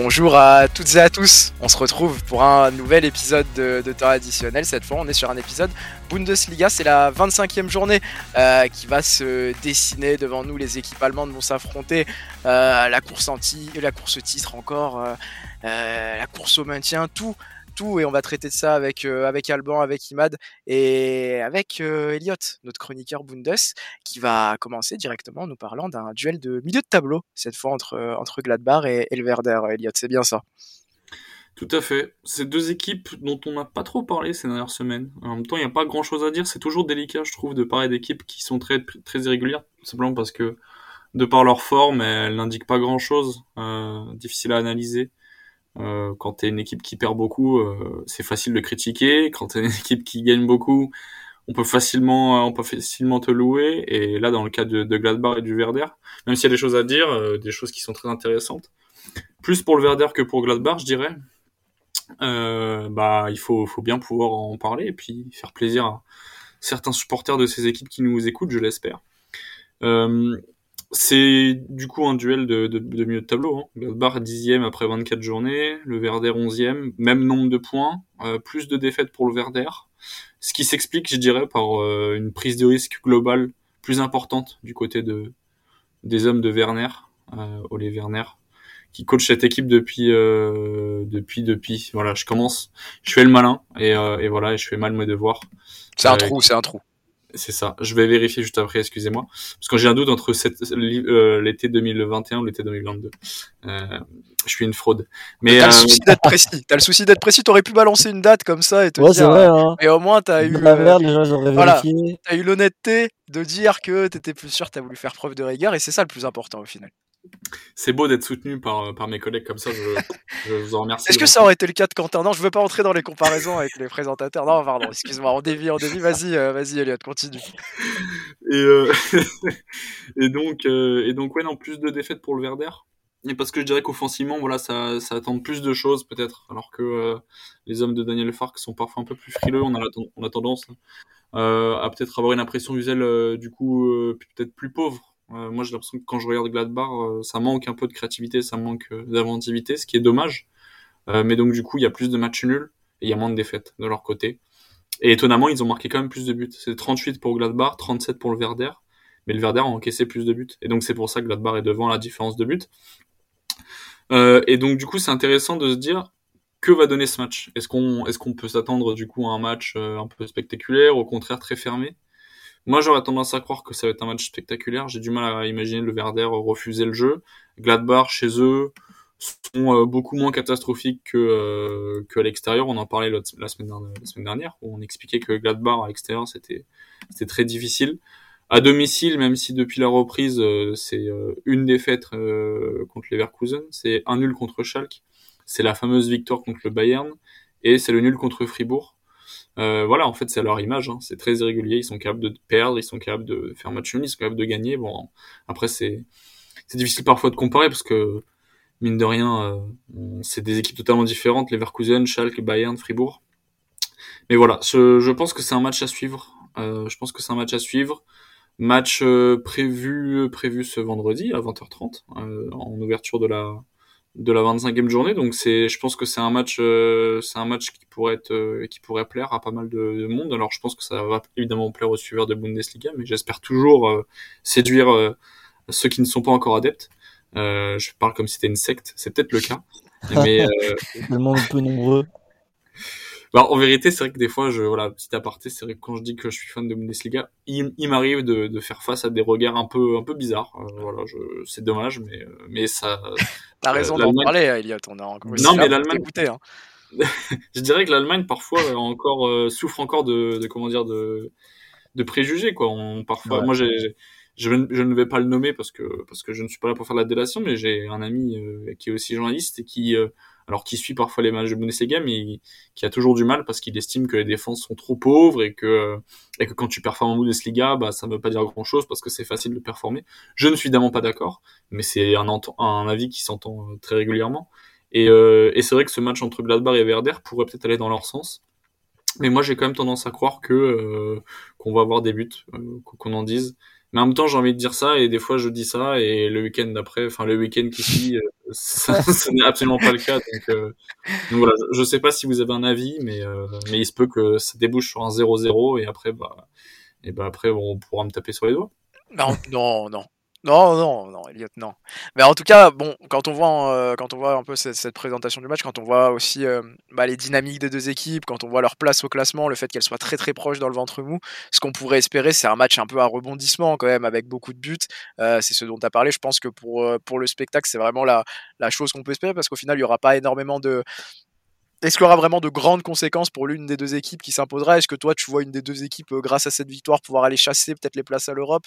Bonjour à toutes et à tous, on se retrouve pour un nouvel épisode de, temps additionnel. Cette fois, on est sur un épisode Bundesliga, c'est la 25e journée euh, qui va se dessiner devant nous. Les équipes allemandes vont s'affronter, euh, la course anti, la course titre encore, euh, la course au maintien, tout et on va traiter de ça avec, euh, avec Alban, avec Imad et avec euh, Elliot, notre chroniqueur Bundes, qui va commencer directement en nous parlant d'un duel de milieu de tableau, cette fois entre, euh, entre Gladbach et, Werder. Elliot, c'est bien ça tout à fait. C'est deux équipes dont on n'a pas trop parlé ces dernières semaines. En même temps, il n'y a pas grand chose à dire. C'est toujours délicat, je trouve, de parler d'équipes qui sont très, très irrégulières. Simplement parce que, de par leur forme, elles n'indiquent pas grand chose. Euh, difficile à analyser. Euh, quand t'es une équipe qui perd beaucoup, euh, c'est facile de critiquer. Quand t'es une équipe qui gagne beaucoup, on peut facilement, on peut facilement te louer. Et là, dans le cas de, de Gladbach et du Werder, même s'il y a des choses à dire, euh, des choses qui sont très intéressantes, plus pour le Werder que pour Gladbach, je dirais. Euh, bah, il faut, faut bien pouvoir en parler et puis faire plaisir à certains supporters de ces équipes qui nous écoutent, je l'espère. Euh, c'est du coup un duel de, de, de milieu de tableau. Hein. Gladbach 10 après 24 journées, le Werder 11e, même nombre de points, euh, plus de défaites pour le Werder. Ce qui s'explique, je dirais, par euh, une prise de risque globale plus importante du côté de des hommes de Werner, euh, Ole Werner, qui coach cette équipe depuis euh, depuis depuis. Voilà, je commence, je fais le malin et, euh, et voilà, et je fais mal mes devoirs. C'est un trou, c'est un trou. C'est ça. Je vais vérifier juste après, excusez-moi. Parce que j'ai un doute entre euh, l'été 2021 ou l'été 2022. Euh, je suis une fraude. Mais t'as le euh, souci d'être précis. T'as le souci d'être précis. T'aurais pu balancer une date comme ça et te ouais, dire. Vrai, hein. Mais au moins t'as eu. La merde, déjà, j'aurais voilà. T'as eu l'honnêteté de dire que t'étais plus sûr. T'as voulu faire preuve de rigueur et c'est ça le plus important au final. C'est beau d'être soutenu par, par mes collègues comme ça, je, vous en remercie. Est-ce que ça aurait été le cas de Quentin? Non, je veux pas entrer dans les comparaisons avec les présentateurs. Non, pardon, excuse-moi, on dévie, on dévie, vas-y, euh, vas-y Elliot, continue. Et, euh... et, donc, euh... et donc, ouais, non, plus de défaites pour le Verder. Et parce que je dirais qu'offensivement, voilà, ça, ça attend plus de choses peut-être, alors que euh, les hommes de Daniel Fark sont parfois un peu plus frileux, on a, on a tendance euh, à peut-être avoir une impression visuelle du coup peut-être plus pauvre euh, moi, j'ai l'impression que quand je regarde Gladbach, euh, ça manque un peu de créativité, ça manque euh, d'inventivité, ce qui est dommage. mais donc, du coup, il y a plus de matchs nuls et il y a moins de défaites de leur côté. Et étonnamment, ils ont marqué quand même plus de buts. C'est 38 pour Gladbach, 37 pour le Werder. Mais le Werder a encaissé plus de buts. Et donc, c'est pour ça que Gladbach est devant la différence de buts. Et donc, du coup, c'est intéressant de se dire que va donner ce match? Est-ce qu'on est-ce qu'on peut s'attendre du coup à un match un peu spectaculaire, au contraire très fermé? Moi, j'aurais tendance à croire que ça va être un match spectaculaire. J'ai du mal à imaginer le Werder refuser le jeu. Gladbach, chez eux, sont euh, beaucoup moins catastrophiques que, euh, que à l'extérieur. On en parlait la semaine, dernière, où on expliquait que Gladbach à l'extérieur, c'était c'était très difficile. À domicile, même si depuis la reprise, euh, c'est une défaite contre Leverkusen, c'est un nul contre Schalke, c'est la fameuse victoire contre le Bayern, et c'est le nul contre Fribourg. Euh, voilà, en fait, c'est leur image. Hein. C'est très irrégulier. Ils sont capables de perdre, ils sont capables de faire match nul, ils sont capables de gagner. Bon, après, c'est c'est difficile parfois de comparer parce que mine de rien, euh, c'est des équipes totalement différentes. Leverkusen, Schalke, Bayern, Fribourg. Mais voilà, je, je pense que c'est un match à suivre. Euh, je pense que c'est un match à suivre. Match euh, prévu prévu ce vendredi à 20h30 euh, en ouverture de la de la 25e journée. Donc c'est, je pense que c'est un match, euh, c'est un match qui pourrait être, euh, qui pourrait plaire à pas mal de, monde. Alors je pense que ça va évidemment plaire aux suiveurs de Bundesliga, mais j'espère toujours euh, séduire ceux qui ne sont pas encore adeptes. je parle comme si c'était une secte, c'est peut-être le cas, mais tellement un peu nombreux. Bah, en vérité, c'est vrai que des fois, je, voilà, petit aparté, c'est vrai que quand je dis que je suis fan de Bundesliga, il, il m'arrive de, de, faire face à des regards un peu, un peu bizarres. Euh, voilà, je, c'est dommage, mais, mais ça. T'as raison euh, d'en parler, Elliot. On a encore non, mais l'Allemagne. Hein. je dirais que l'Allemagne parfois encore euh, souffre encore de, de, comment dire de, de préjugés quoi. On, parfois, moi j'ai je, je, ne vais pas le nommer parce que parce que je ne suis pas là pour faire la délation, mais j'ai un ami euh, qui est aussi journaliste et qui alors qui suit parfois les matchs de Bundesliga, mais qui a toujours du mal parce qu'il estime que les défenses sont trop pauvres et que, et que quand tu performes en Bundesliga, bah, ça ne veut pas dire grand chose parce que c'est facile de performer. Je ne suis évidemment pas d'accord, mais c'est un, avis qui s'entend euh, très régulièrement. Et, euh, et c'est vrai que ce match entre Gladbach et Werder pourrait peut-être aller dans leur sens. Mais moi, j'ai quand même tendance à croire que euh, qu'on va avoir des buts, qu'on en dise. Mais en même temps, j'ai envie de dire ça et des fois je dis ça et le week-end d'après, enfin le week-end qui suit, euh, ça, ce n'est absolument pas le cas. Donc, euh, donc voilà, je, je, sais pas si vous avez un avis, mais euh, mais il se peut que ça débouche sur un 0-0 et après bah et bah après bon, on pourra me taper sur les doigts. Non, non, non. Non, non, non, Elliot, non. Mais en tout cas, bon, quand on voit, euh, quand on voit un peu cette, présentation du match, quand on voit aussi euh, bah, les dynamiques des deux équipes, quand on voit leur place au classement, le fait qu'elles soient très très proches dans le ventre mou, ce qu'on pourrait espérer, c'est un match un peu à rebondissement quand même, avec beaucoup de buts. Euh, c'est ce dont tu as parlé. Je pense que pour, pour le spectacle, c'est vraiment la, la chose qu'on peut espérer, parce qu'au final, il n'y aura pas énormément de, est-ce qu'il y aura vraiment de grandes conséquences pour l'une des deux équipes qui s'imposera? Est-ce que toi, tu vois une des deux équipes, euh, grâce à cette victoire, pouvoir aller chasser peut-être les places à l'Europe?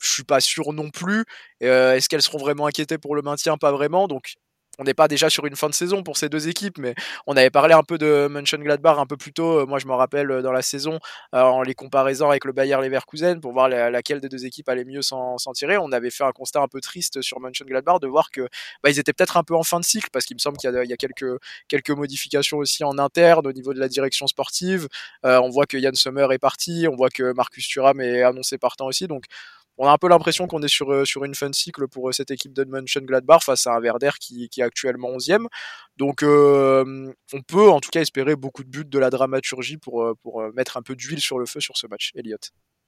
Je suis pas sûr non plus. Euh, Est-ce qu'elles seront vraiment inquiétées pour le maintien? Pas vraiment. Donc, on n'est pas déjà sur une fin de saison pour ces deux équipes, mais on avait parlé un peu de Mönchengladbach un peu plus tôt. Moi, je me rappelle dans la saison, euh, en les comparaisant avec le Bayer Leverkusen pour voir la, laquelle des deux équipes allait mieux s'en tirer. On avait fait un constat un peu triste sur Mönchengladbach de voir que bah, ils étaient peut-être un peu en fin de cycle parce qu'il me semble qu'il y, a quelques quelques modifications aussi en interne au niveau de la direction sportive. Euh, on voit que Yann Sommer est parti, on voit que Marcus Thuram est annoncé partant aussi, donc on a un peu l'impression qu'on est sur, euh, sur une fin de cycle pour euh, cette équipe de Mönchengladbach face à un Werder qui, qui est actuellement 11e. Donc euh, on peut en tout cas espérer beaucoup de buts de la dramaturgie pour, pour mettre un peu d'huile sur le feu sur ce match. Elliot.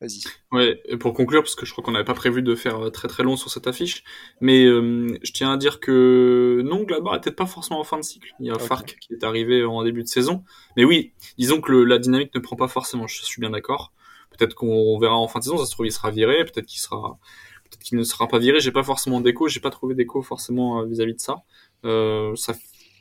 Vas-y. Ouais, et pour conclure, parce que je crois qu'on n'avait pas prévu de faire très très long sur cette affiche, mais euh, je tiens à dire que non, Gladbach n'était pas forcément en fin de cycle. Il y a okay. Farc qui est arrivé en début de saison, mais oui, disons que le, la dynamique ne prend pas forcément. Je suis bien d'accord. Peut-être qu'on verra en fin de saison, ça se trouve il sera viré, peut-être qu'il sera, peut-être qu'il ne sera pas viré. J'ai pas forcément d'écho, j'ai pas trouvé d'écho forcément vis-à-vis -vis de ça. Euh, ça.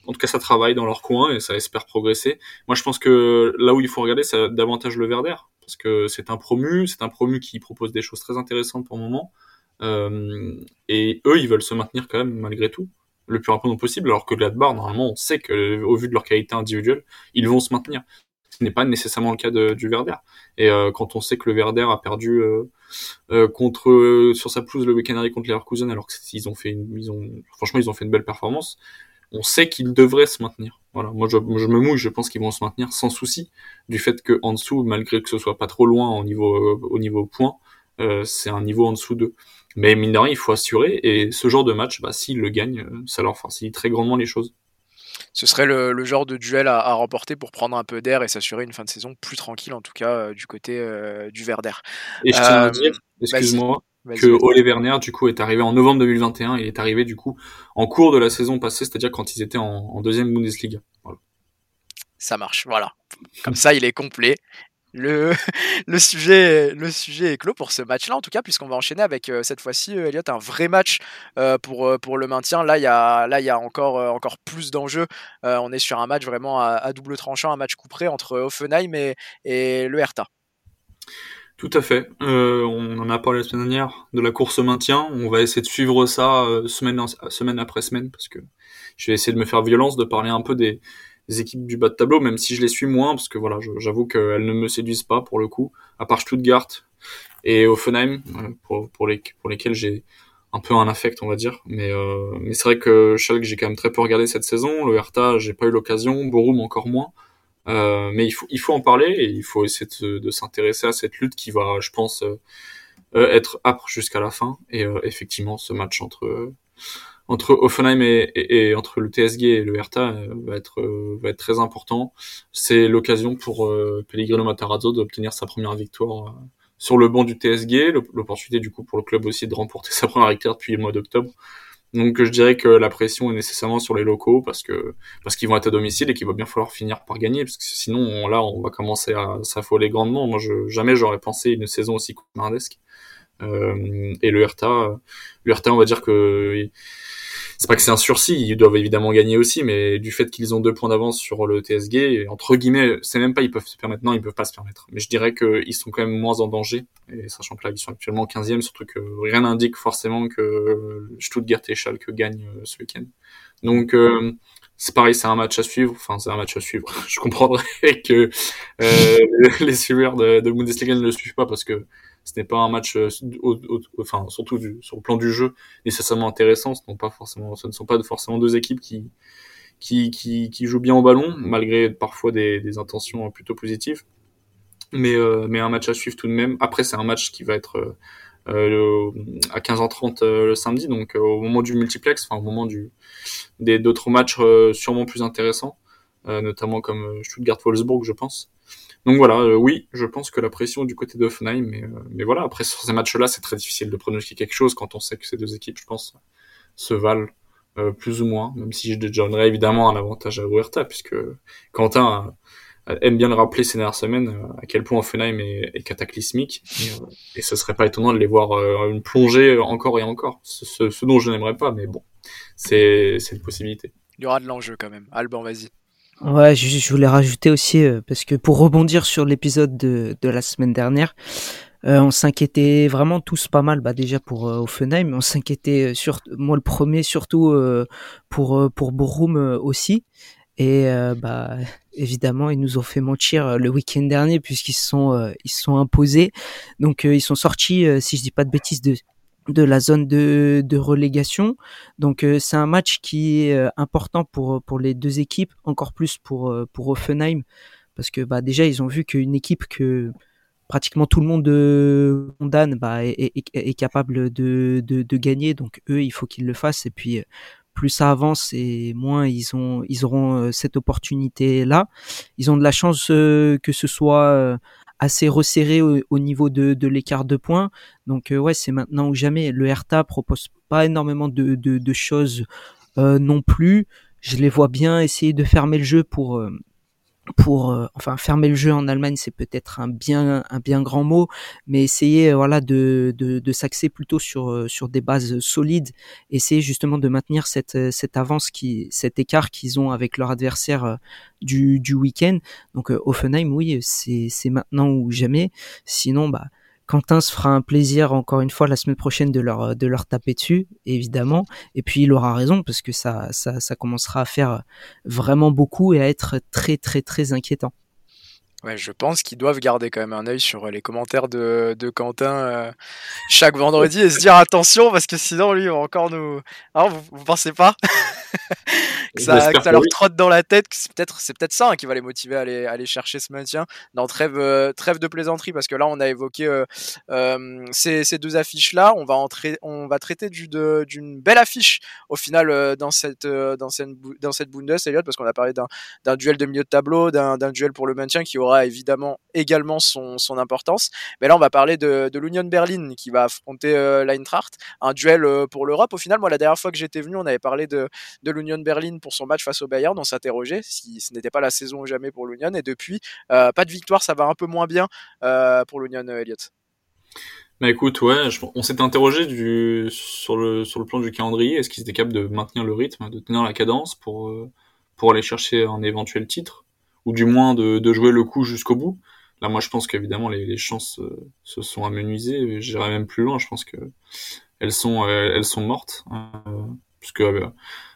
En tout cas, ça travaille dans leur coin et ça espère progresser. Moi, je pense que là où il faut regarder, c'est davantage le Verder parce que c'est un promu, c'est un promu qui propose des choses très intéressantes pour le moment. Euh, et eux, ils veulent se maintenir quand même malgré tout le plus rapidement possible, alors que Gladbach, normalement, on sait que au vu de leur qualité individuelle, ils vont se maintenir ce n'est pas nécessairement le cas du Verder. Et euh, quand on sait que le Verder a perdu euh, euh, contre sur sa pelouse le week-end contre Leverkusen, alors qu'ils ont fait une, franchement ils ont fait une belle performance, on sait qu'ils devraient se maintenir. Voilà, moi je, je me mouille, je pense qu'ils vont se maintenir sans souci du fait que en dessous, malgré que ce soit pas trop loin au niveau au niveau point, c'est un niveau en dessous d'eux. Mais mine de rien, il faut assurer et ce genre de match, bah, s'ils le gagnent, ça leur facilite très grandement les choses ce serait le, le, genre de duel à, à, remporter pour prendre un peu d'air et s'assurer une fin de saison plus tranquille, en tout cas euh, du côté euh, du Verder. Et je tiens à dire, excuse-moi, que Ole Werner du coup est arrivé en novembre 2021 et est arrivé du coup en cours de la saison passée, c'est-à-dire quand ils étaient en, en deuxième Bundesliga. Voilà. Ça marche, voilà. Comme ça, il est complet le, sujet, le sujet est clos pour ce match-là, en tout cas, puisqu'on va enchaîner avec euh, cette fois-ci, euh, Elliot, un vrai match euh, pour, euh, pour le maintien. Là, il y a, y a encore, encore plus d'enjeux. on est sur un match vraiment à, double tranchant, un match couperé entre Offenheim et, et le Hertha. Tout à fait. on en a parlé la semaine dernière de la course maintien. On va essayer de suivre ça semaine, semaine après semaine, parce que je vais essayer de me faire violence de parler un peu des des équipes du bas de tableau, même si je les suis moins, parce que voilà, j'avoue qu'elles ne me séduisent pas pour le coup, à part Stuttgart et Offenheim, pour, pour, les, pour lesquels j'ai un peu un affect, on va dire. Mais, euh, mais c'est vrai que Schalke, j'ai quand même très peu regardé cette saison. Le Hertha, j'ai pas eu l'occasion. Borum, encore moins. Euh, mais il faut, il faut en parler et il faut essayer de, de s'intéresser à cette lutte qui va, je pense, euh, être âpre jusqu'à la fin. Et euh, effectivement, ce match entre entre Offenheim et, et, et, entre le TSG et le Hertha euh, va être euh, va être très important. C'est l'occasion pour euh, Pellegrino Matarazzo d'obtenir sa première victoire sur le banc du TSG, l'opportunité du coup pour le club aussi de remporter sa première victoire depuis le mois d'octobre. Donc je dirais que la pression est nécessairement sur les locaux parce que parce qu'ils vont être à domicile et qu'il va bien falloir finir par gagner parce que sinon on, là on va commencer à s'affoler grandement. Moi je, jamais j'aurais pensé une saison aussi cauchemardesque. Euh, et le Hertha, le Hertha on va dire que c'est pas que c'est un sursis, ils doivent évidemment gagner aussi, mais du fait qu'ils ont deux points d'avance sur le TSG, entre guillemets, c'est même pas ils peuvent se permettre, non, ils peuvent pas se permettre. Mais je dirais qu'ils sont quand même moins en danger, et sachant que là, ils sont actuellement 15e, surtout que rien n'indique forcément que Stuttgart et Schalke gagnent euh, ce week-end. Donc, euh, c'est pareil, c'est un match à suivre. Enfin, c'est un match à suivre. je comprendrais que les suiveurs de, de Bundesliga ne le suivent pas parce que ce n'est pas un match, euh, enfin surtout du, sur le plan du jeu, nécessairement intéressant. Ce, pas forcément, ce ne sont pas forcément deux équipes qui, qui, qui, qui jouent bien au ballon, malgré parfois des, des intentions plutôt positives. Mais, euh, mais un match à suivre tout de même. Après, c'est un match qui va être euh, à 15h30 le samedi, donc au moment du multiplex, enfin au moment du des d'autres matchs sûrement plus intéressants, notamment comme Stuttgart-Wolfsburg, je pense. Donc voilà, oui, je pense que la pression du côté d'Offenheim, mais, mais voilà, après sur ces matchs-là, c'est très difficile de pronostiquer quelque chose quand on sait que ces deux équipes, je pense, se valent euh, plus ou moins, même si je donnerais évidemment un avantage à Huerta, puisque Quentin aime bien le rappeler ces dernières semaines euh, à quel point Offenheim est, cataclysmique, et, euh, et, ce serait pas étonnant de les voir une plongée encore et encore, ce, ce, dont je n'aimerais pas, mais bon, c'est une possibilité. Il y aura de l'enjeu quand même. Alban, vas-y. Ouais, je, je, voulais rajouter aussi, parce que pour rebondir sur l'épisode de, de la semaine dernière, euh, on s'inquiétait vraiment tous pas mal, bah déjà pour euh, Offenheim, on s'inquiétait euh, sur moi le premier surtout euh, pour pour Borum aussi. Et bah évidemment ils nous ont fait mentir le week-end dernier puisqu'ils sont ils sont imposés. Donc ils sont sortis, si je dis pas de bêtises, de de la zone de, de relégation. Donc c'est un match qui est important pour pour les deux équipes, encore plus pour pour Offenheim parce que bah déjà ils ont vu qu'une équipe que pratiquement tout le monde de condamne bah, est, est, capable de, de, de, gagner. Donc eux, il faut qu'ils le fassent. Et puis plus ça avance et moins ils ont ils auront euh, cette opportunité là. Ils ont de la chance euh, que ce soit euh, assez resserré au, niveau de, l'écart de points. Donc ouais, c'est maintenant ou jamais. Le Hertha propose pas énormément de, choses non plus. Je les vois bien essayer de fermer le jeu pour pour euh, enfin fermer le jeu en Allemagne c'est peut-être un bien un bien grand mot mais essayer euh, voilà de de, de s'axer plutôt sur euh, sur des bases solides essayer justement de maintenir cette cette avance qui cet écart qu'ils ont avec leur adversaire du du week-end. Donc Offenheim oui c'est c'est maintenant ou jamais. Sinon bah Quentin se fera un plaisir encore une fois la semaine prochaine de leur de leur taper dessus évidemment et puis il aura raison parce que ça ça, ça commencera à faire vraiment beaucoup et à être très très très inquiétant. Ouais, je pense qu'ils doivent garder quand même un œil sur les commentaires de, de Quentin euh, chaque vendredi et se dire attention parce que sinon lui il va encore nous. Alors vous, vous pensez pas? Que ça, que ça leur trotte dans la tête. C'est peut-être, c'est peut-être ça hein, qui va les motiver à aller, à aller chercher ce maintien. dans trêve, euh, trêve de plaisanterie, parce que là, on a évoqué euh, euh, ces, ces, deux affiches-là. On va entrer, on va traiter du, d'une belle affiche au final euh, dans cette, euh, dans cette, dans cette Bundes, Elliot, parce qu'on a parlé d'un, duel de milieu de tableau, d'un duel pour le maintien qui aura évidemment également son, son importance. Mais là, on va parler de, l'Union Berlin qui va affronter l'Eintracht, un duel pour l'Europe. Au final, moi, la dernière fois que j'étais venu, on avait parlé de, de l'Union Berlin pour son match face au Bayern, on s'interrogeait si ce n'était pas la saison ou jamais pour l'Union. Et depuis, euh, pas de victoire, ça va un peu moins bien euh, pour l'Union, euh, Elliott. Bah écoute, ouais, on s'était interrogé du, sur, le, sur le plan du calendrier. Est-ce qu'ils étaient capables de maintenir le rythme, de tenir la cadence pour, pour aller chercher un éventuel titre? Ou du moins de, de jouer le coup jusqu'au bout Là, moi, je pense qu'évidemment, les, les chances se sont amenuisées. J'irai même plus loin. Je pense que elles sont, elles sont mortes. Euh, puisque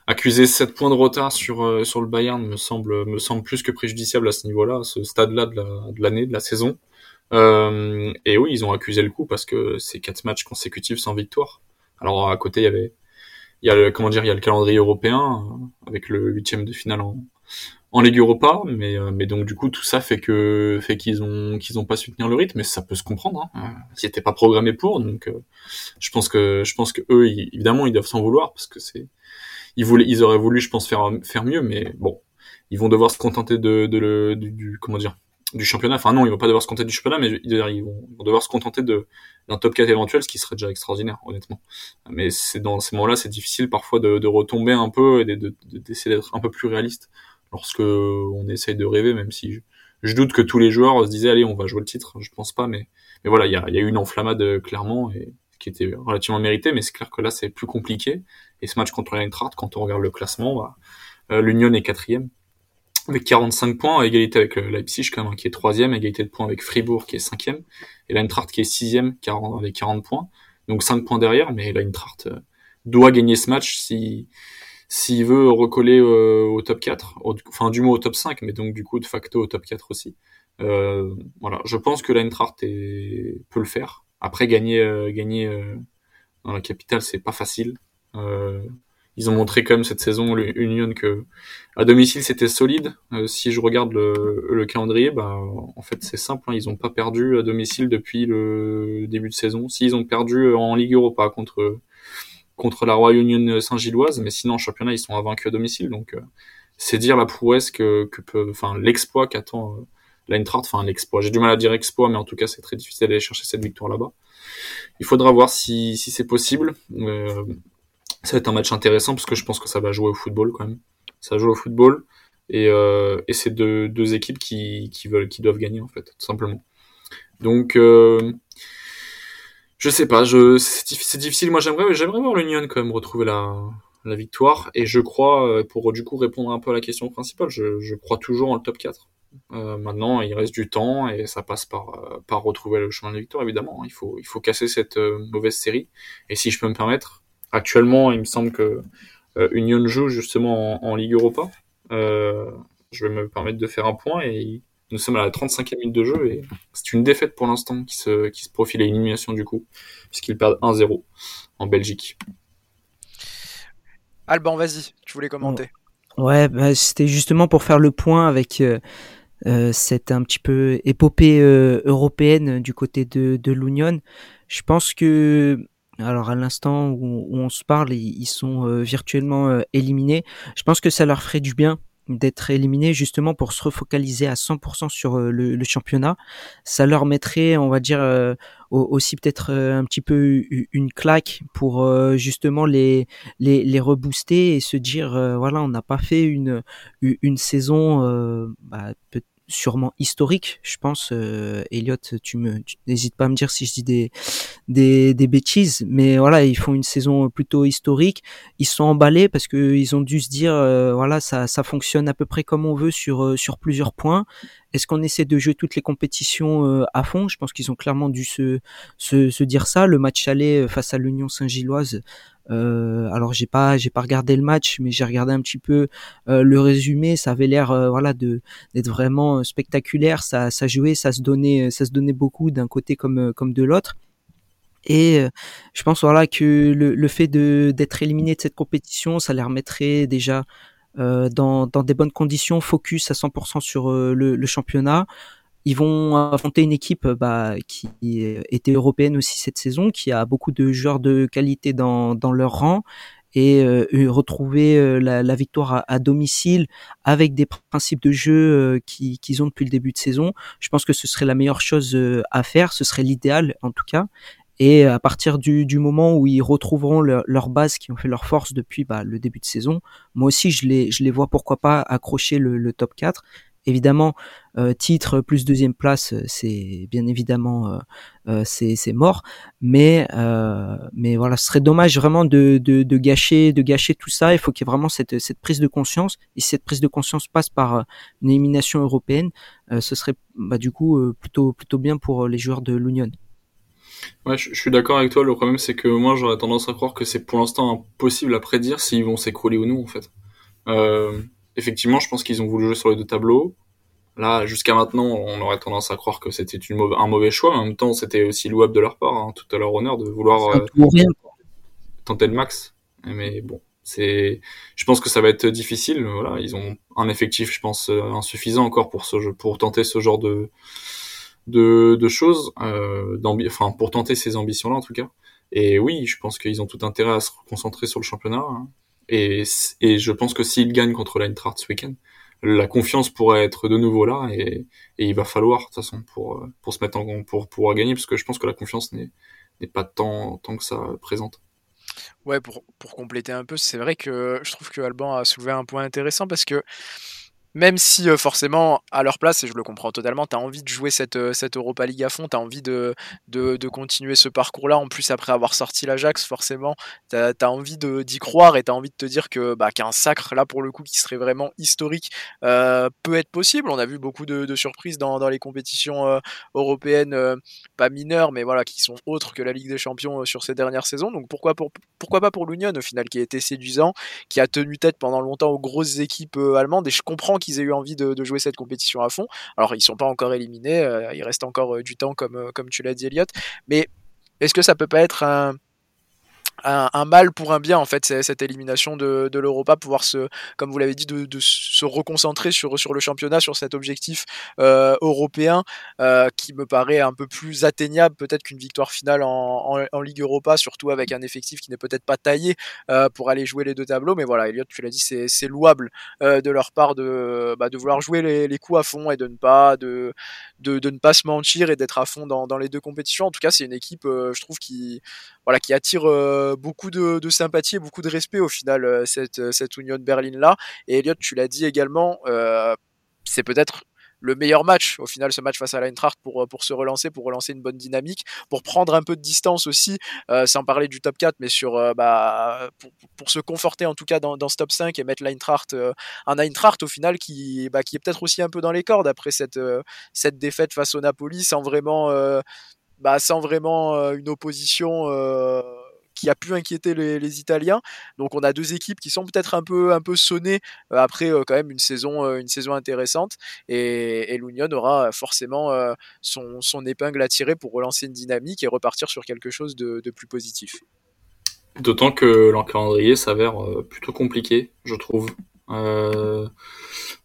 accuser 7 points de retard sur euh, sur le Bayern me semble me semble plus que préjudiciable à ce niveau-là, à ce stade-là de l'année, de, la saison. Euh, et oui, ils ont accusé le coup parce que c'est quatre matchs consécutifs sans victoire. Alors à côté, il y avait il y a le comment dire, il y a le calendrier européen euh, avec le huitième de finale en en Ligue Europa, mais euh, mais donc du coup tout ça fait que fait qu'ils ont qu'ils ont pas su tenir le rythme, mais ça peut se comprendre. Hein. C'était pas programmé pour, donc je pense que je pense que eux évidemment ils doivent s'en vouloir parce que c'est ils voulaient, ils auraient voulu, je pense, faire faire mieux, mais bon, ils vont devoir se contenter de, de le, du, comment dire, du championnat. Enfin non, ils vont pas devoir se contenter du championnat, mais ils vont, devoir se contenter de d'un top 4 éventuel, ce qui serait déjà extraordinaire, honnêtement. Mais c'est dans ces moments-là, c'est difficile parfois de, de, retomber un peu et d'essayer de, d'être un peu plus réaliste lorsque on essaye de rêver, même si je, je, doute que tous les joueurs se disaient allez, on va jouer le titre. Je pense pas, mais voilà, il y a, eu une enflammade clairement et qui était relativement mérité, mais c'est clair que là c'est plus compliqué. Et ce match contre l'Eintracht, quand on regarde le classement, bah, euh, l'Union est quatrième avec 45 points, égalité avec euh, Leipzig quand même, qui est troisième, égalité de points avec Fribourg qui est cinquième, et l'Eintracht qui est sixième, avec 40 points, donc 5 points derrière, mais l'Eintracht euh, doit gagner ce match si s'il veut recoller au top 4, enfin du moins au top 5, mais donc du coup de facto au top 4 aussi. Euh, voilà, je pense que l'Eintracht peut le faire. Après gagner gagner dans la capitale, c'est pas facile. Euh, ils ont montré quand même cette saison Union que à domicile c'était solide. Euh, si je regarde le, le calendrier, bah en fait c'est simple, hein, ils ont pas perdu à domicile depuis le début de saison. Si ils ont perdu en Ligue Europa contre contre la Royal Union Saint-Gilloise, mais sinon en championnat ils sont invaincus à domicile, donc euh, c'est dire la prouesse que, que peut, enfin l'exploit qu'attend euh, l'Eintracht, enfin l'exploit. J'ai du mal à dire exploit, mais en tout cas c'est très difficile d'aller chercher cette victoire là-bas. Il faudra voir si, si c'est possible. Euh, ça va être un match intéressant parce que je pense que ça va jouer au football quand même. Ça joue au football et, euh, et c'est deux, deux équipes qui, qui veulent, qui doivent gagner en fait, tout simplement. Donc euh, je sais pas, je c'est difficile. Moi j'aimerais j'aimerais voir l'Union quand même retrouver la la victoire et je crois euh, pour du coup répondre un peu à la question principale, je, je crois toujours en le top 4. Euh, maintenant, il reste du temps et ça passe par, euh, par retrouver le chemin de la victoire, évidemment. Il faut, il faut casser cette euh, mauvaise série. Et si je peux me permettre, actuellement, il me semble que Union joue justement en, Ligue Europa. je vais me permettre de faire un point et nous sommes à la 35e minute de jeu et c'est une défaite pour l'instant qui se, qui se profile à élimination du coup, puisqu'ils perdent 1-0 en Belgique. Alban, vas-y, tu voulais commenter. Ouais, bah, c'était justement pour faire le point avec euh, cette un petit peu épopée euh, européenne du côté de, de l'Union. Je pense que alors à l'instant où, on se parle, ils, sont euh, virtuellement éliminés. Je pense que ça leur ferait du bien d'être éliminés justement pour se refocaliser à 100% sur le, le, championnat. Ça leur mettrait, on va dire, aussi peut-être un petit peu une claque pour justement les, les, les rebooster et se dire, voilà, on n'a pas fait une, une saison bah, peut sûrement historique, je pense. Euh, Elliot, tu me, n'hésites pas à me dire si je dis des, des, des bêtises, mais voilà, ils font une saison plutôt historique. Ils sont emballés parce que ils ont dû se dire, euh, voilà, ça, ça fonctionne à peu près comme on veut sur euh, sur plusieurs points. Est-ce qu'on essaie de jouer toutes les compétitions euh, à fond? Je pense qu'ils ont clairement dû se, se, se dire ça. Le match aller face à l'Union Saint-Gilloise, euh, alors j'ai pas j'ai pas regardé le match, mais j'ai regardé un petit peu euh, le résumé. Ça avait l'air euh, voilà de d'être vraiment spectaculaire. Ça ça jouait, ça se donnait ça se donnait beaucoup d'un côté comme comme de l'autre. Et je pense voilà que le, le fait de d'être éliminé de cette compétition, ça les remettrait déjà dans, dans des bonnes conditions, focus à 100% sur le, le championnat. Ils vont affronter une équipe bah, qui était européenne aussi cette saison, qui a beaucoup de joueurs de qualité dans, dans leur rang et euh, retrouver euh, la, la, victoire à, domicile avec des principes de jeu euh, qu'ils ont depuis le début de saison, je pense que ce serait la meilleure chose à faire, ce serait l'idéal en tout cas. Et à partir du, du moment où ils retrouveront leur, leur, base qui ont fait leur force depuis bah, le début de saison, moi aussi je les, je les vois pourquoi pas accrocher le, le top 4. Évidemment, euh, titre plus deuxième place, c'est bien évidemment euh, euh c'est mort. Mais euh, mais voilà, ce serait dommage vraiment de, de, de, gâcher de gâcher tout ça. Il faut qu'il y ait vraiment cette, cette prise de conscience. Et si cette prise de conscience passe par une élimination européenne, ce serait bah, du coup plutôt plutôt bien pour les joueurs de l'Union. Ouais, je, je suis d'accord avec toi. Le problème, c'est que moi, j'aurais tendance à croire que c'est pour l'instant impossible à prédire s'ils vont s'écrouler ou non, en fait. Euh, effectivement, je pense qu'ils ont voulu jouer sur les deux tableaux. Là, jusqu'à maintenant, on aurait tendance à croire que c'était un mauvais choix. En même temps, c'était aussi louable de leur part, hein, tout à leur honneur, de vouloir euh, tenter le max. Mais bon, c'est, je pense que ça va être difficile. Voilà, ils ont un effectif, je pense, euh, insuffisant encore pour ce jeu, pour tenter ce genre de de, de choses, euh, enfin pour tenter ces ambitions-là en tout cas. Et oui, je pense qu'ils ont tout intérêt à se concentrer sur le championnat. Hein. Et, et je pense que s'ils gagnent contre l'Eintracht ce week-end, la confiance pourrait être de nouveau là et, et, il va falloir de toute façon pour pour se mettre en pour pouvoir gagner parce que je pense que la confiance n'est pas tant tant que ça présente. Ouais, pour, pour compléter un peu, c'est vrai que je trouve que Alban a soulevé un point intéressant parce que même si euh, forcément à leur place, et je le comprends totalement, tu as envie de jouer cette, euh, cette Europa League à fond, tu as envie de, de, continuer ce parcours-là, en plus après avoir sorti l'Ajax, forcément, tu as, envie d'y croire et tu as envie de te dire que bah, qu'un sacre, là pour le coup, qui serait vraiment historique, euh, peut être possible. On a vu beaucoup de, surprises dans, dans, les compétitions européennes, pas mineures, mais voilà, qui sont autres que la Ligue des Champions sur ces dernières saisons. Donc pourquoi, pour, pourquoi pas pour l'Union au final, qui a été séduisant, qui a tenu tête pendant longtemps aux grosses équipes allemandes, et je comprends qu'ils aient eu envie de, jouer cette compétition à fond. Alors ils sont pas encore éliminés, euh, il reste encore euh, du temps comme, euh, comme tu l'as dit Elliot, mais est-ce que ça peut pas être un, un, mal pour un bien en fait cette élimination de, l'Europa pouvoir se comme vous l'avez dit de, se reconcentrer sur sur le championnat sur cet objectif euh, européen euh, qui me paraît un peu plus atteignable peut-être qu'une victoire finale en, en, Ligue Europa surtout avec un effectif qui n'est peut-être pas taillé euh, pour aller jouer les deux tableaux. Mais voilà Elliot tu l'as dit c'est louable de leur part de bah, de vouloir jouer les, coups à fond et de ne pas de de, ne pas se mentir et d'être à fond dans, dans les deux compétitions. En tout cas c'est une équipe je trouve qui voilà qui attire euh, beaucoup de, sympathie et beaucoup de respect au final euh, cette euh, cette Union Berlin là et Elliot tu l'as dit également c'est peut-être le meilleur match au final ce match face à l'Eintracht pour pour se relancer pour relancer une bonne dynamique pour prendre un peu de distance aussi sans parler du top 4 mais sur bah pour, pour, se conforter en tout cas dans, dans ce top 5 et mettre l'Eintracht euh, un Eintracht au final qui bah, qui est peut-être aussi un peu dans les cordes après cette cette défaite face au Napoli sans vraiment bah, sans vraiment une opposition qui a pu inquiéter les, Italiens. Donc on a deux équipes qui sont peut-être un peu un peu sonnées euh, après euh, quand même une saison euh, une saison intéressante et, et l'Union aura forcément son, son épingle à tirer pour relancer une dynamique et repartir sur quelque chose de, plus positif. D'autant que l'encadré s'avère plutôt compliqué, je trouve. Euh,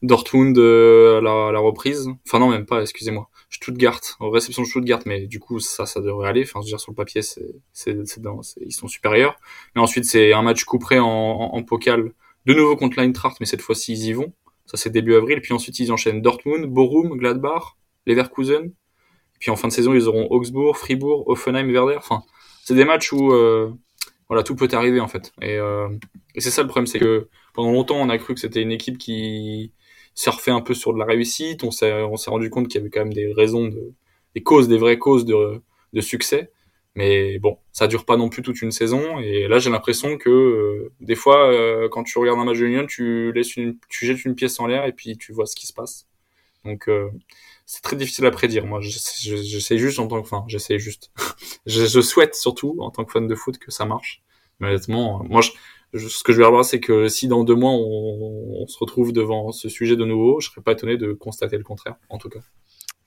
Dortmund la, à, la, reprise, enfin non même pas, excusez-moi. Stuttgart, en réception de Stuttgart, mais du coup ça, ça devrait aller. Enfin, je veux dire sur le papier, c'est, c'est, c'est ils sont supérieurs. Mais ensuite c'est un match couperé en, en, en pokal, de nouveau contre l'Eintracht, mais cette fois-ci ils y vont. Ça c'est début avril. Puis ensuite ils enchaînent Dortmund, Bochum, Gladbach, Leverkusen. Puis en fin de saison ils auront Augsbourg, Fribourg, Offenheim, Werder. Enfin, c'est des matchs où euh, voilà tout peut arriver en fait. Et, euh, et c'est ça le problème, c'est que pendant longtemps on a cru que c'était une équipe qui surfer un peu sur de la réussite. On s'est, rendu compte qu'il y avait quand même des raisons, de, des causes, des vraies causes de, de succès. Mais bon, ça dure pas non plus toute une saison. Et là, j'ai l'impression que euh, des fois, euh, quand tu regardes un match de l'Union, tu laisses une, tu jettes une pièce en l'air et puis tu vois ce qui se passe. Donc, euh, c'est très difficile à prédire. Moi, j'essaie juste en tant que, enfin, j'essaie juste. je, je, souhaite surtout en tant que fan de foot que ça marche. Mais honnêtement, moi, je, ce que je vais avoir, c'est que si dans deux mois on, se retrouve devant ce sujet de nouveau, je serais pas étonné de constater le contraire, en tout cas.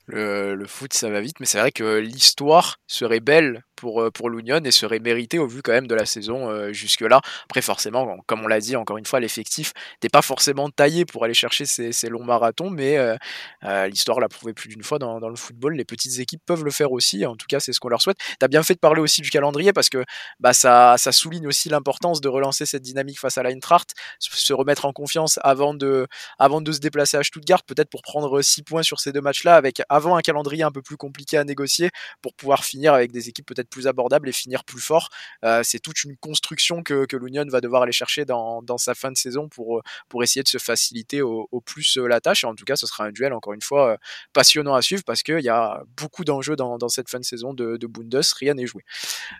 Le foot, ça va vite, mais c'est vrai que l'histoire serait belle pour, pour l'Union et serait méritée au vu quand même de la saison euh, jusque-là. Après, forcément, comme on l'a dit, encore une fois, l'effectif n'est pas forcément taillé pour aller chercher ces, ces longs marathons, mais euh, euh, l'histoire l'a prouvé plus d'une fois dans, dans, le football. Les petites équipes peuvent le faire aussi, en tout cas, c'est ce qu'on leur souhaite. Tu as bien fait de parler aussi du calendrier parce que bah, ça, ça souligne aussi l'importance de relancer cette dynamique face à l'Eintracht, se remettre en confiance avant de, avant de se déplacer à Stuttgart, peut-être pour prendre 6 points sur ces deux matchs-là, avec avant un calendrier un peu plus compliqué à négocier pour pouvoir finir avec des équipes peut-être plus abordables et finir plus fort. Euh, c'est toute une construction que, que l'Union va devoir aller chercher dans, sa fin de saison pour, pour essayer de se faciliter au, plus la tâche. En tout cas, ce sera un duel, encore une fois, passionnant à suivre parce qu'il y a beaucoup d'enjeux dans, cette fin de saison de, de Bundes. Rien n'est joué.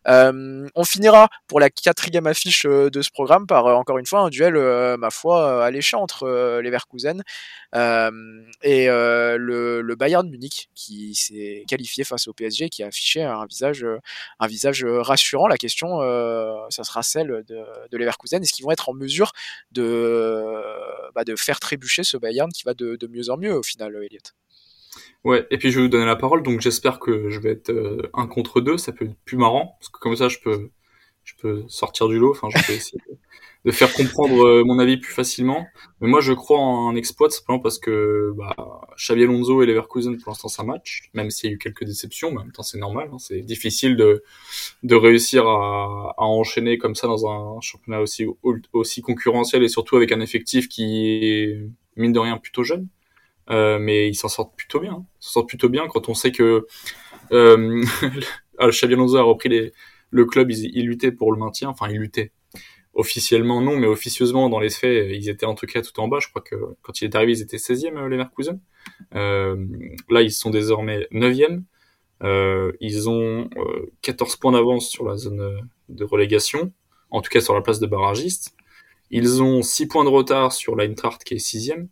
Euh, on finira pour la quatrième affiche de ce programme par, encore une fois, un duel, euh, ma foi, alléchant entre les Verkusen et le, le Bayern Munich qui s'est qualifié face au PSG, qui a affiché un visage, un visage rassurant. La question, euh, ça sera celle de, de Leverkusen. Est-ce qu'ils vont être en mesure de, bah, faire trébucher ce Bayern qui va de, mieux en mieux au final, Elliot Ouais, et puis je vais vous donner la parole, donc j'espère que je vais être euh, un contre deux, ça peut être plus marrant, parce que comme ça je peux, je peux sortir du lot, enfin je peux essayer de, faire comprendre euh, mon avis plus facilement. Mais moi, je crois en un exploit simplement parce que bah, Xabi Alonso et Leverkusen, pour l'instant, ça match, même s'il y a eu quelques déceptions, mais en même temps, c'est normal. Hein, c'est difficile de, de réussir à, à, enchaîner comme ça dans un championnat aussi, aussi concurrentiel et surtout avec un effectif qui est, mine de rien, plutôt jeune. Euh, mais ils s'en sortent plutôt bien. Hein. Ils s'en sortent plutôt bien quand on sait que euh, Xabi Alonso a repris les, le club, il, il luttait pour le maintien, enfin, il luttait officiellement non, mais officieusement dans les faits, ils étaient en tout cas tout en bas. Je crois que quand il est arrivé, ils étaient 16e les Merkusen. Euh, là, ils sont désormais 9e. Euh, ils ont euh, 14 points d'avance sur la zone de relégation, en tout cas sur la place de barragiste. Ils ont 6 points de retard sur l'Eintracht qui est 6e.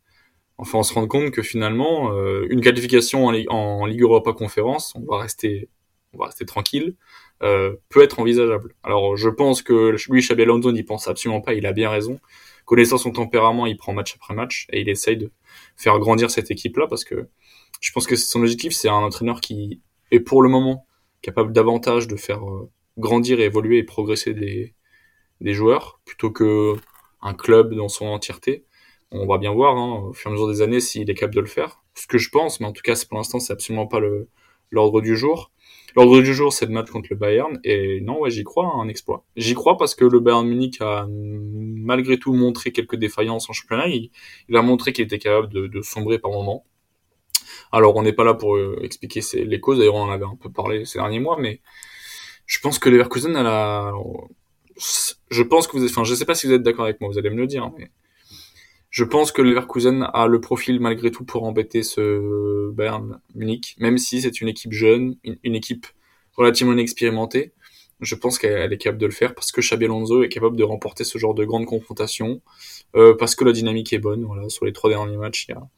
Enfin, on se rend compte que finalement, euh, une qualification en, en Ligue Europa Conférence, on va rester, on va rester tranquille euh, peut être envisageable. Alors je pense que lui, Xabi Alonso n'y pense absolument pas, il a bien raison. Connaissant son tempérament, il prend match après match et il essaye de faire grandir cette équipe-là parce que je pense que son objectif, c'est un entraîneur qui est pour le moment capable davantage de faire euh, grandir évoluer et progresser des, des joueurs plutôt que un club dans son entièreté. On va bien voir hein, au fur et à mesure des années s'il est capable de le faire. Ce que je pense, mais en tout cas, pour l'instant, c'est absolument pas l'ordre du jour. L'ordre du jour, c'est le match contre le Bayern. Et non, ouais, j'y crois, hein, un exploit. J'y crois parce que le Bayern Munich a malgré tout montré quelques défaillances en championnat. Il, a montré qu'il était capable de, sombrer par moments. Alors, on n'est pas là pour euh, expliquer les causes. D'ailleurs, on en avait un peu parlé ces derniers mois, mais je pense que Leverkusen a la... Je pense que vous êtes... Enfin, je sais pas si vous êtes d'accord avec moi, vous allez me le dire, hein, mais je pense que Leverkusen a le profil malgré tout pour embêter ce Bayern Munich, même si c'est une équipe jeune, une, équipe relativement inexpérimentée. Je pense qu'elle est capable de le faire parce que Xabi Alonso est capable de remporter ce genre de grande confrontation, euh, parce que la dynamique est bonne. Voilà, sur les trois derniers matchs, il y a,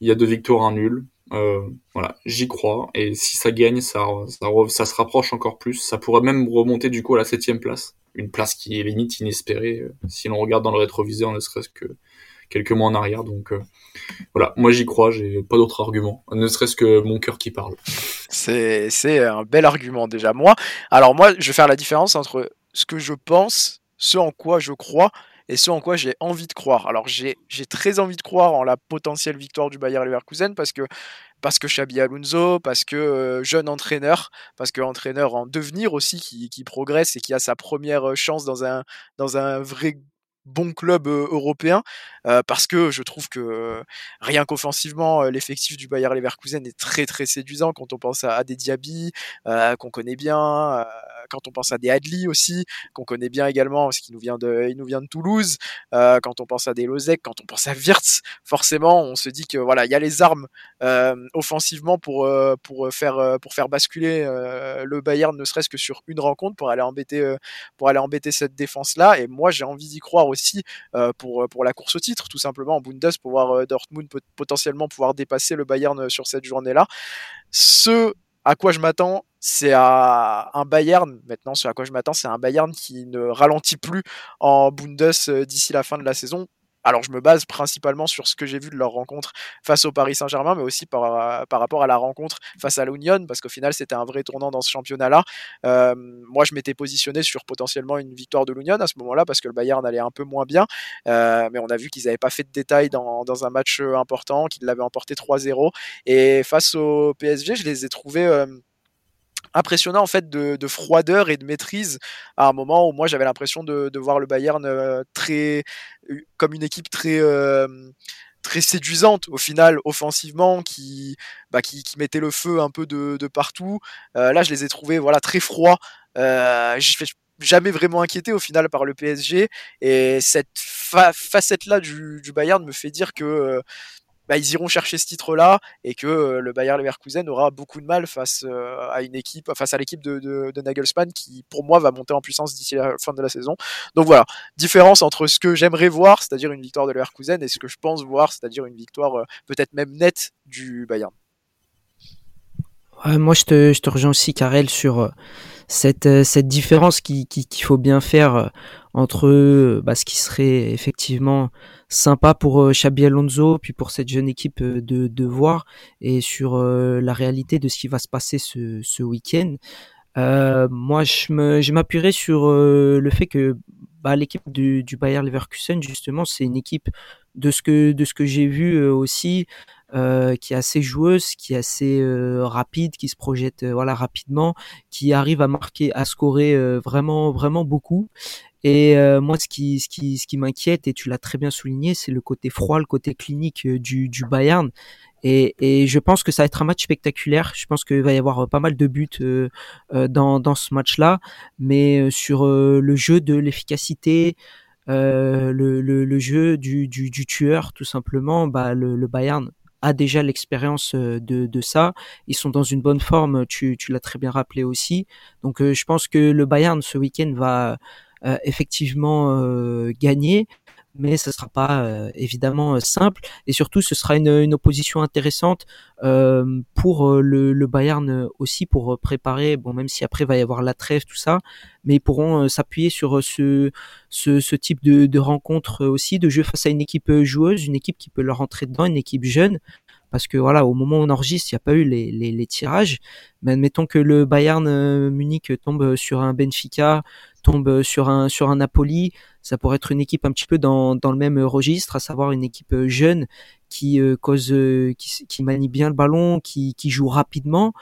il y a deux victoires, un nul. Euh, voilà, j'y crois. Et si ça gagne, ça, ça, ça, se rapproche encore plus. Ça pourrait même remonter du coup à la septième place, une place qui est limite inespérée euh, si l'on regarde dans le rétroviseur, ne serait-ce que quelques mois en arrière. Donc euh, voilà, moi j'y crois, j'ai pas d'autre argument, ne serait-ce que mon cœur qui parle. C'est, un bel argument déjà. Moi, alors moi, je vais faire la différence entre ce que je pense, ce en quoi je crois et ce en quoi j'ai envie de croire. Alors j'ai, très envie de croire en la potentielle victoire du Bayer Leverkusen parce que parce que Xabi Alonso, parce que euh, jeune entraîneur, parce que entraîneur en devenir aussi qui, qui, progresse et qui a sa première chance dans un dans un vrai bon club européen parce que je trouve que rien qu'offensivement l'effectif du Bayer Leverkusen est très très séduisant quand on pense à, des Diaby qu'on connaît bien quand on pense à des Adli aussi qu'on connaît bien également parce qu'il nous vient de il nous vient de Toulouse quand on pense à des Lozek quand on pense à Wirtz forcément on se dit que voilà il y a les armes offensivement pour pour faire pour faire basculer le Bayern ne serait-ce que sur une rencontre pour aller embêter pour aller embêter cette défense là et moi j'ai envie d'y croire aussi euh, pour, euh, pour la course au titre, tout simplement en Bundes, pour voir euh, Dortmund potentiellement pouvoir dépasser le Bayern sur cette journée-là. Ce à quoi je m'attends, c'est à un Bayern, maintenant ce à quoi je m'attends, c'est un Bayern qui ne ralentit plus en Bundes d'ici la fin de la saison alors je me base principalement sur ce que j'ai vu de leur rencontre face au Paris Saint-Germain, mais aussi par, par rapport à la rencontre face à l'Union, parce qu'au final c'était un vrai tournant dans ce championnat-là. Euh, moi je m'étais positionné sur potentiellement une victoire de l'Union à ce moment-là, parce que le Bayern allait un peu moins bien, euh, mais on a vu qu'ils n'avaient pas fait de détails dans, dans un match important, qu'ils l'avaient emporté 3-0, et face au PSG je les ai trouvés... Euh, impressionnant en fait de, de, froideur et de maîtrise à un moment où moi j'avais l'impression de, voir le Bayern euh, très comme une équipe très euh, très séduisante au final offensivement qui, bah, qui, qui mettait le feu un peu de, partout. Euh, là je les ai trouvés voilà très froids. Jamais vraiment inquiété au final par le PSG et cette facette là du, Bayern me fait dire que bah, ils iront chercher ce titre-là et que euh, le Bayer Leverkusen aura beaucoup de mal face euh, à une équipe, face à l'équipe de, Nagelsmann qui, pour moi, va monter en puissance d'ici la fin de la saison. Donc voilà, différence entre ce que j'aimerais voir, c'est-à-dire une victoire de Leverkusen, et ce que je pense voir, c'est-à-dire une victoire euh, peut-être même nette du Bayern. Ouais, moi, je te, je te rejoins aussi, Karel, sur cette, cette différence qu'il qui, qu'il faut bien faire entre bah, ce qui serait effectivement sympa pour euh, Xabi Alonso, puis pour cette jeune équipe euh, de, de voir, et sur euh, la réalité de ce qui va se passer ce, ce week-end. Euh, moi, je m'appuierai sur le fait que bah, l'équipe du, du Bayer Leverkusen, justement, c'est une équipe de ce que de ce que j'ai vu aussi, euh, qui est assez joueuse, qui est assez euh, rapide, qui se projette voilà rapidement, qui arrive à marquer, à scorer vraiment vraiment beaucoup. Et euh, moi, ce qui, ce qui, ce qui m'inquiète, et tu l'as très bien souligné, c'est le côté froid, le côté clinique euh, du, du Bayern. Et, et, je pense que ça va être un match spectaculaire. Je pense qu'il va y avoir euh, pas mal de buts euh, dans, dans ce match-là. Mais sur le jeu de l'efficacité, le, le, le, jeu du, du, du, tueur, tout simplement, bah, le, le Bayern a déjà l'expérience de, de, ça. Ils sont dans une bonne forme, tu, tu l'as très bien rappelé aussi. Donc je pense que le Bayern ce week-end va euh, effectivement euh, gagner mais ce sera pas euh, évidemment simple et surtout ce sera une, une opposition intéressante euh, pour le, le, Bayern aussi pour préparer bon même si après va y avoir la trêve tout ça mais ils pourront s'appuyer sur ce, ce, ce type de, de rencontre aussi de jeu face à une équipe joueuse une équipe qui peut leur rentrer dedans une équipe jeune parce que voilà, au moment où on enregistre, il n'y a pas eu les, les, les, tirages. Mais admettons que le Bayern Munich tombe sur un Benfica, tombe sur un sur un Napoli, ça pourrait être une équipe un petit peu dans, dans le même registre, à savoir une équipe jeune qui cause qui, qui manie bien le ballon, qui, qui joue rapidement.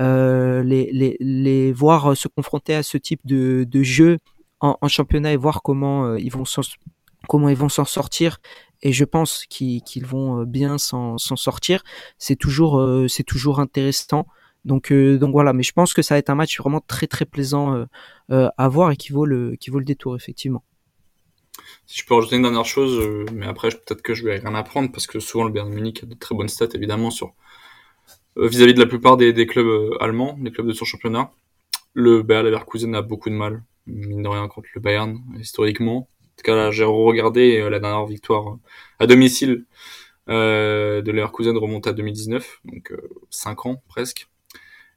Euh, les, les, les voir se confronter à ce type de, de jeu en, en championnat et voir comment ils vont comment ils vont s'en sortir et je pense qu'ils vont bien s'en sortir. C'est toujours c'est toujours intéressant. Donc, euh, donc voilà, mais je pense que ça va être un match vraiment très très plaisant euh, euh, à voir et qui vaut le qui vaut le détour effectivement. Si je peux rajouter une dernière chose, mais après peut-être que je vais rien apprendre parce que souvent le Bayern Munich a de très bonnes stats évidemment sur vis-à-vis de la plupart des, des clubs allemands, des clubs de son championnat. Le Bayern Leverkusen a beaucoup de mal, mine de rien, contre le Bayern historiquement. En tout cas là, j'ai regardé la dernière victoire à domicile de Leverkusen remonte à 2019, donc 5 ans presque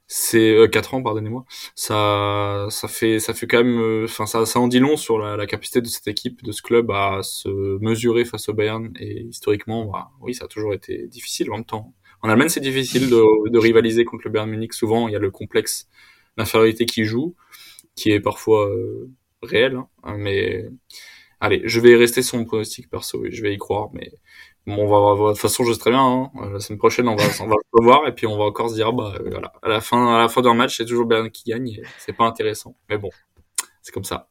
c'est euh, 4 ans pardonnez-moi. Ça ça fait ça fait quand même euh, enfin ça ça en dit long sur la, la, capacité de cette équipe de ce club à se mesurer face au Bayern. Et historiquement bah, oui ça a toujours été difficile. En même temps en Allemagne c'est difficile de, de, rivaliser contre le Bayern Munich. Souvent il y a le complexe d'infériorité qui joue qui est parfois euh, réel hein, mais allez je vais rester sur mon pronostic perso et je vais y croire mais Bon, on va voir. De toute façon, je sais très bien. Hein. La semaine prochaine, on va, on va le voir et puis on va encore se dire, bah euh, voilà, à la fin, à la fin d'un match, c'est toujours Bayern qui gagne. C'est pas intéressant, mais bon, c'est comme ça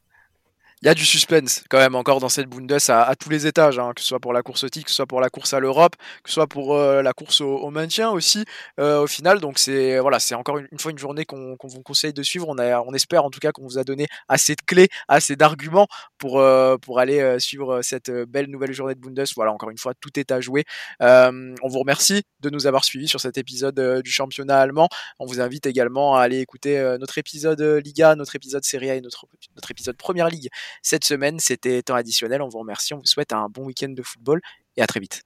il y a du suspense quand même encore dans cette Bundes à, tous les étages, hein, que ce soit pour la course au titre, que ce soit pour la course à l'Europe, que ce soit pour euh, la course au, maintien aussi euh, au final. Donc c'est voilà, c'est encore une, fois une journée qu'on vous conseille de suivre. On, a, on espère en tout cas qu'on vous a donné assez de clés, assez d'arguments pour euh, pour aller suivre cette belle nouvelle journée de Bundes. Voilà, encore une fois, tout est à jouer. On vous remercie de nous avoir suivis sur cet épisode du championnat allemand. On vous invite également à aller écouter notre épisode Liga, notre épisode Serie A et notre notre épisode Première Ligue cette semaine. C'était temps additionnel. On vous remercie. On vous souhaite un bon week-end de football et à très vite.